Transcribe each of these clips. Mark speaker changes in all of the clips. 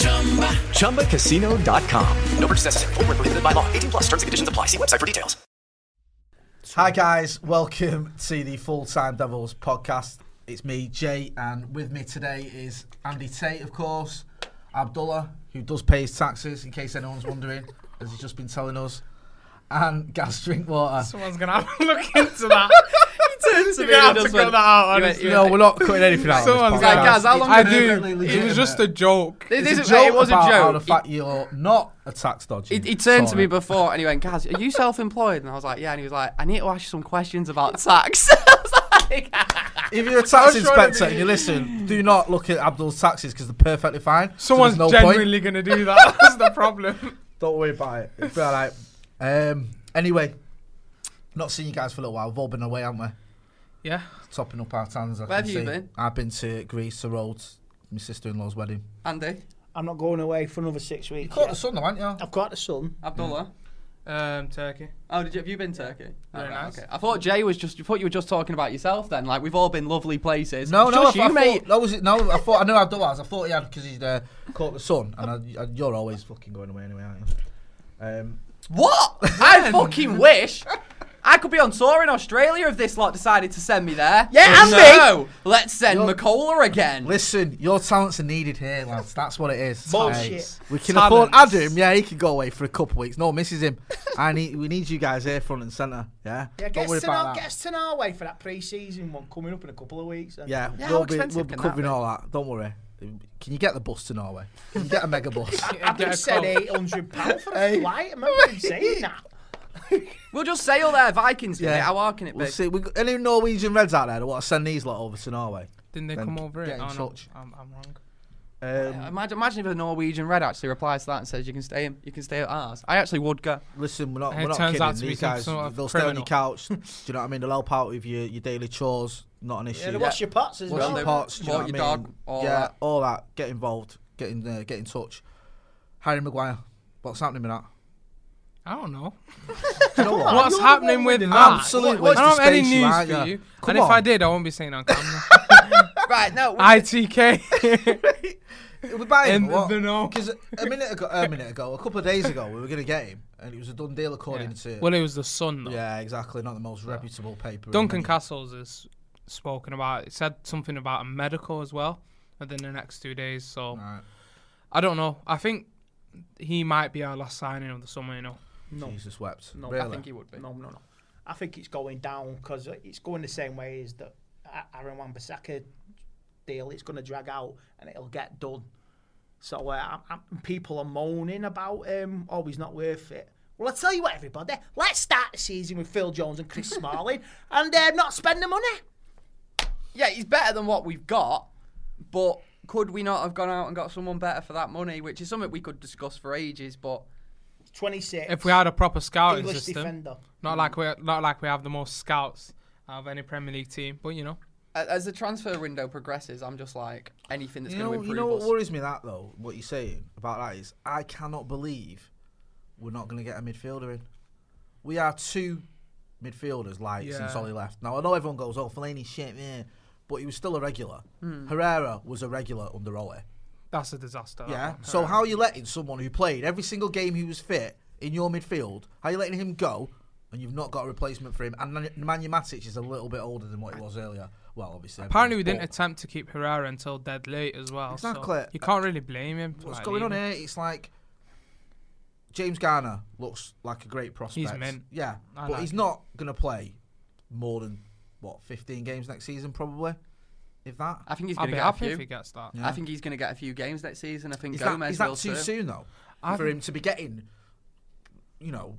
Speaker 1: ChumbaCasino.com.
Speaker 2: No purchase necessary. Void were prohibited by law. 18 plus. Terms and conditions apply. See website for details.
Speaker 3: Hi guys, welcome to the Full Time Devils podcast. It's me, Jay, and with me today is Andy Tate, of course, Abdullah, who does pay his taxes, in case anyone's wondering, as he's just been telling us, and Gaz Drinkwater.
Speaker 4: Someone's gonna have a look into that.
Speaker 5: Turns
Speaker 4: You're gonna have to
Speaker 5: does
Speaker 4: got
Speaker 5: one-
Speaker 4: that out.
Speaker 5: You went-
Speaker 4: honestly.
Speaker 5: you
Speaker 3: No, we're not cutting anything out.
Speaker 4: Someone's
Speaker 5: Like, guys, how long
Speaker 4: I
Speaker 5: have
Speaker 4: do.
Speaker 3: perfectly
Speaker 4: It was just a joke.
Speaker 5: This
Speaker 3: It's
Speaker 5: is
Speaker 3: a joke
Speaker 5: it was a
Speaker 3: about how
Speaker 5: joke.
Speaker 3: the fact you're not a tax dodger.
Speaker 5: He, he turned to me before and he went, Gaz, are you self-employed? And I was like, yeah. And he was like, I need to ask you some questions about tax. Like,
Speaker 3: If you're a tax
Speaker 4: I was trying to
Speaker 3: inspector and you listen, do not look at Abdul's taxes because they're perfectly fine.
Speaker 4: Someone's
Speaker 3: there's no
Speaker 4: genuinely gonna do that. That's the problem.
Speaker 3: Don't worry about it. It'll be alright. Um, anyway, not seen you guys for a little while. We've all been away, haven't we?
Speaker 4: Yeah.
Speaker 3: Topping up our tans. I
Speaker 5: Where have you
Speaker 3: see.
Speaker 5: been?
Speaker 3: I've been to Greece, to Rhodes, my sister-in-law's wedding.
Speaker 5: Andy,
Speaker 6: I'm not going away for another six weeks.
Speaker 3: You caught
Speaker 6: yet.
Speaker 3: the sun, though, haven't you?
Speaker 6: I've got the sun.
Speaker 5: Abdullah.
Speaker 4: Um, Turkey.
Speaker 5: Oh, did you, have you been Turkey?
Speaker 4: Very
Speaker 5: Oh, right,
Speaker 4: nice.
Speaker 5: Okay. I thought Jay was just. I thought you were just talking about yourself. Then, like we've all been lovely places.
Speaker 3: No,
Speaker 5: It's
Speaker 3: no, I,
Speaker 5: you,
Speaker 3: I
Speaker 5: mate.
Speaker 3: thought, no, was it? No, I thought I knew Abdullah was. I thought he had because he's uh, caught the sun, and I, I, you're always fucking going away anyway, aren't you? Um,
Speaker 5: What? I fucking wish. I could be on tour in Australia if this lot decided to send me there.
Speaker 6: Yeah,
Speaker 5: But
Speaker 6: Andy.
Speaker 5: No, let's send
Speaker 3: You're-
Speaker 5: McCullough again.
Speaker 3: listen, your talents are needed here, lads. That's what it is.
Speaker 6: Bullshit.
Speaker 3: We can
Speaker 4: Talents.
Speaker 3: afford Adam. Yeah, he can go away for a couple of weeks. No, misses him. I need. We need you guys here, front and centre. Yeah.
Speaker 6: Yeah, get us, to
Speaker 3: about
Speaker 6: Nor- get us to Norway for that pre-season one coming up in a couple of weeks. then.
Speaker 3: Yeah,
Speaker 5: Yeah,
Speaker 3: we'll be,
Speaker 5: expensive
Speaker 3: we'll be
Speaker 5: can that
Speaker 3: covering
Speaker 5: be?
Speaker 3: all that. Don't worry. Can you get the bus to Norway? Can you get a mega bus?
Speaker 6: I've
Speaker 4: Get
Speaker 6: said eight hundred pound for a flight. I remember him saying that.
Speaker 5: We'll just sail there, Vikings. Yeah. How hard can it be?
Speaker 3: We'll see. We got any Norwegian Reds out there that want to send these lot over to Norway?
Speaker 4: Didn't they
Speaker 3: Then
Speaker 4: come over
Speaker 3: get
Speaker 4: it?
Speaker 3: in
Speaker 4: Oh, no,
Speaker 3: touch.
Speaker 4: I'm, I'm wrong.
Speaker 3: Um,
Speaker 5: Imagine, imagine if a Norwegian Red actually replies to that and says you can stay in, you can stay at ours. I actually would go.
Speaker 3: Listen, we're not, we're not kidding.
Speaker 4: out to be
Speaker 3: These guys, they'll stay on your couch. do you know what I mean? They'll help out with your, your daily chores. Not an issue.
Speaker 6: Yeah, they wash your pots as
Speaker 3: Wash
Speaker 6: well.
Speaker 3: your pots. Do you know
Speaker 5: walk
Speaker 3: what I mean?
Speaker 5: dog, all
Speaker 3: yeah,
Speaker 5: that.
Speaker 3: all that. Get involved. Get in, uh, get in touch. Harry Maguire. What's happening with that?
Speaker 4: I don't know.
Speaker 3: You know what?
Speaker 4: What's
Speaker 6: you're
Speaker 4: happening with
Speaker 6: with
Speaker 4: that?
Speaker 3: Absolutely.
Speaker 4: I don't have any news
Speaker 3: aren't
Speaker 4: for
Speaker 3: ya?
Speaker 4: you.
Speaker 3: Come
Speaker 4: and if
Speaker 3: on.
Speaker 4: I did, I won't be saying on camera.
Speaker 5: Right, no.
Speaker 4: ITK.
Speaker 3: We buy him.
Speaker 4: In
Speaker 3: what?
Speaker 4: the know.
Speaker 3: Because a minute ago, a minute ago, a couple of days ago, we were going to get him, and it was a done deal according to.
Speaker 4: well, it was the Sun, though.
Speaker 3: yeah, exactly. Not the most reputable paper. in
Speaker 4: Duncan
Speaker 3: the-
Speaker 4: Castles has spoken about. It said something about a medical as well within the next two days. So
Speaker 3: Right.
Speaker 4: I don't know. I think he might be our last signing of the summer. You know.
Speaker 6: No,
Speaker 3: Jesus wept.
Speaker 6: No,
Speaker 3: really?
Speaker 5: I think he would be.
Speaker 6: no, no, no. I think it's going down because it's going the same way as the Aaron Wan-Bissaka deal. It's going to drag out and it'll get done. So uh, I'm, I'm, people are moaning about him. oh he's not worth it. Well, I tell you what, everybody, let's start the season with Phil Jones and Chris Smalling and uh, not spend the money.
Speaker 5: Yeah, he's better than what we've got, but could we not have gone out and got someone better for that money? Which is something we could discuss for ages. But
Speaker 6: 26.
Speaker 4: If we had a proper scouting
Speaker 6: English
Speaker 4: system,
Speaker 6: defender.
Speaker 4: not like we not like we have the most scouts out of any Premier League team, but you know,
Speaker 5: as the transfer window progresses, I'm just like anything that's
Speaker 3: You
Speaker 5: going
Speaker 3: know,
Speaker 5: to
Speaker 3: you
Speaker 5: improve
Speaker 3: know what
Speaker 5: us.
Speaker 3: worries me that though. What you're saying about that is, I cannot believe we're not going to get a midfielder in. we are two midfielders like
Speaker 4: Yeah.
Speaker 3: since Ole left. Now I know everyone goes, "Oh, Fellaini's shit," yeah, but he was still a regular.
Speaker 4: Hmm.
Speaker 3: Herrera was a regular under Ole.
Speaker 4: That's a disaster.
Speaker 3: Yeah. So how are you letting someone who played every single game he was fit in your midfield? How are you letting him go? And you've not got a replacement for him. And Nemanja Matic is a little bit older than what he was earlier. Well, obviously.
Speaker 4: Apparently, we didn't
Speaker 3: but-
Speaker 4: attempt to keep Herrera until dead late as well. so
Speaker 3: Exactly.
Speaker 4: you can't really blame him. for,
Speaker 3: What's
Speaker 4: like,
Speaker 3: going on here? It's like James Garner looks like a great prospect.
Speaker 4: He's mint.
Speaker 3: Yeah,
Speaker 4: I
Speaker 3: but
Speaker 4: like
Speaker 3: he's
Speaker 4: him.
Speaker 3: not going to play more than what 15 games next season, probably, if that.
Speaker 5: I think he's
Speaker 4: I'll
Speaker 5: going to get a
Speaker 4: happy
Speaker 5: few.
Speaker 4: if he gets that.
Speaker 5: I think he's going to get a few games next season. I think
Speaker 3: Is that,
Speaker 5: Gomes
Speaker 3: is that
Speaker 5: will
Speaker 3: too
Speaker 5: too.
Speaker 3: soon though
Speaker 4: I
Speaker 3: for him to be getting, you know,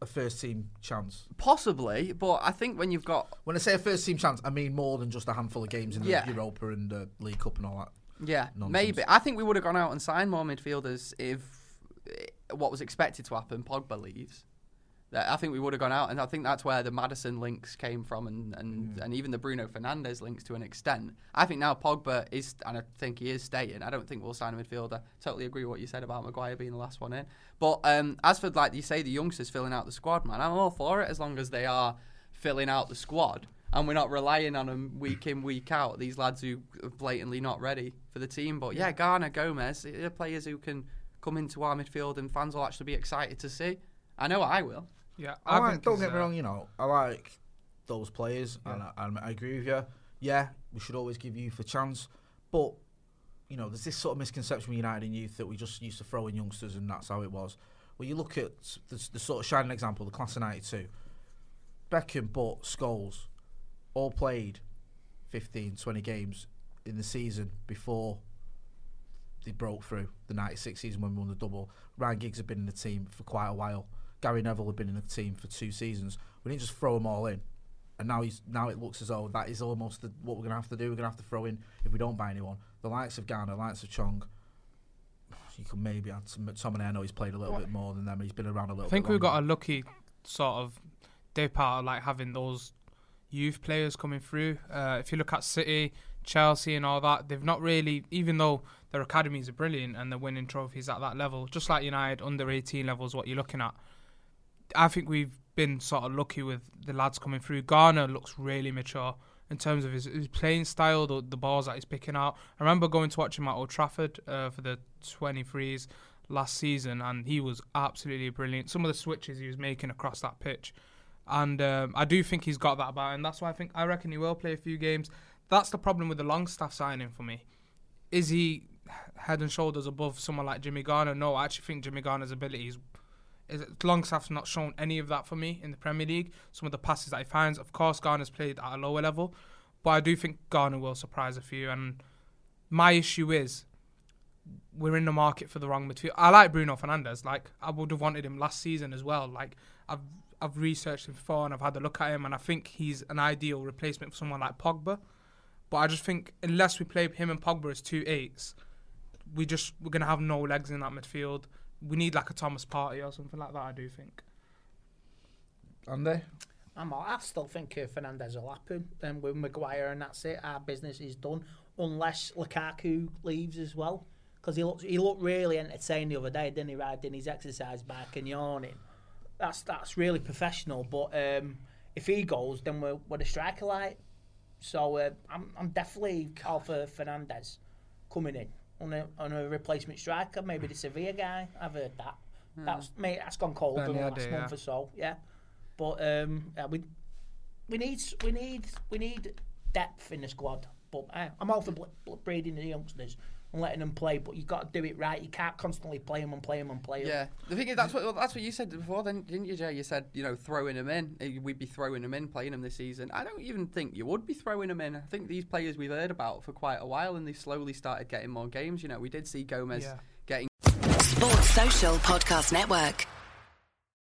Speaker 3: a first team chance?
Speaker 5: Possibly, but I think when you've got
Speaker 3: When I say a first team chance, I mean more than just a handful of games in the
Speaker 5: Yeah.
Speaker 3: Europa and the League Cup and all that.
Speaker 5: Yeah,
Speaker 3: nonsense.
Speaker 5: maybe. I think we would have gone out and signed more midfielders if eh, what was expected to happen, Pogba leaves. I think we would have gone out, and I think that's where the Maddison links came from, and and, and even the Bruno Fernandes links to an extent. I think now Pogba is, and I think he is staying. I don't think we'll sign a midfielder. Totally agree with what you said about Maguire being the last one in. But um, as for like you say, the youngsters filling out the squad, man, I'm all for it as long as they are filling out the squad. And we're not relying on them week in, week out. These lads who are blatantly not ready for the team. But yeah, Garner, Gomes, they're players who can come into our midfield and fans will actually be excited to see. I know I will.
Speaker 4: Yeah,
Speaker 3: I,
Speaker 4: I
Speaker 3: like, don't get me
Speaker 4: uh,
Speaker 3: wrong, you know, I like those players, and, I, and I agree with you. Yeah, we should always give youth a chance, but you know, there's this sort of misconception with United and youth that we just used to throw in youngsters, and that's how it was. Well, you look at the, the sort of shining example, the class of '92, Beckham, Butt, Scholes, all played 15, 20 games in the season before they broke through the 96 season when we won the double. Ryan Giggs had been in the team for quite a while. Gary Neville had been in the team for two seasons. We didn't just throw them all in. And now he's now it looks as though that is almost the, what we're going to have to do. We're going to have to throw in, if we don't buy anyone, the likes of Garner, the likes of Chong. You could maybe add some, Tom and I know he's played a little bit more than them. He's been around a little
Speaker 4: I think
Speaker 3: bit
Speaker 4: we got a lucky sort of day part of like having those youth players coming through. Uh, if you look at City, Chelsea, and all that, they've not really, even though their academies are brilliant and they're winning trophies at that level, just like United under 18 levels, what you're looking at. I think we've been sort of lucky with the lads coming through. Garner looks really mature in terms of his, his playing style, the, the balls that he's picking out. I remember going to watch him at Old Trafford uh, for the 23s last season, and he was absolutely brilliant. Some of the switches he was making across that pitch, and um, I do think he's got that about him. That's why I think I reckon he will play a few games. That's the problem with the Longstaff signing for me. Is he head and shoulders above someone like Jimmy Garner? No, I actually think Jimmy Garner's ability is is Longstaff's not shown any of that for me in the Premier League. Some of the passes that he finds, of course, Garner's played at a lower level, but I do think Garner will surprise a few. And my issue is we're in the market for the wrong midfield. I like Bruno Fernandes. Like I would have wanted him last season as well. Like I've I've researched him before and I've had a look at him, and I think he's an ideal replacement for someone like Pogba. But I just think unless we play him and Pogba as two eights, we just we're gonna have no legs in that midfield. We need like a Thomas Partey or something like that. I do think.
Speaker 3: Andy?
Speaker 6: I'm, I still think uh, Fernandes will happen. And with Maguire and that's it, our business is done. Unless Lukaku leaves as well. Because he looked, he looked really entertained the other day, didn't he, riding his exercise bike and yawning. That's that's really professional. But um, if he goes, then we're, we're the striker light. So uh, I'm, I'm definitely all for Fernandes coming in on a, on a replacement striker, maybe the Sevilla guy. I've heard that. Hmm. That's mate, that's gone cold in the last
Speaker 4: yeah.
Speaker 6: month or so. Yeah, but um, yeah, we we need we need we need depth in the squad. But uh, I'm all for bl- bl- breeding the youngsters and letting them play. But you got to do it right. You can't constantly play them and play them and play them.
Speaker 5: Yeah, the thing is that's what well, that's what you said before, then didn't you, Jay? You said you know throwing them in. Eh, We'd be throwing them in, playing them this season. I don't even think you would be throwing them in. I think these players we've heard about for quite a while, and they slowly started getting more games. You know, we did see Gomes
Speaker 4: Yeah.
Speaker 5: getting
Speaker 7: Sports Social Podcast Network.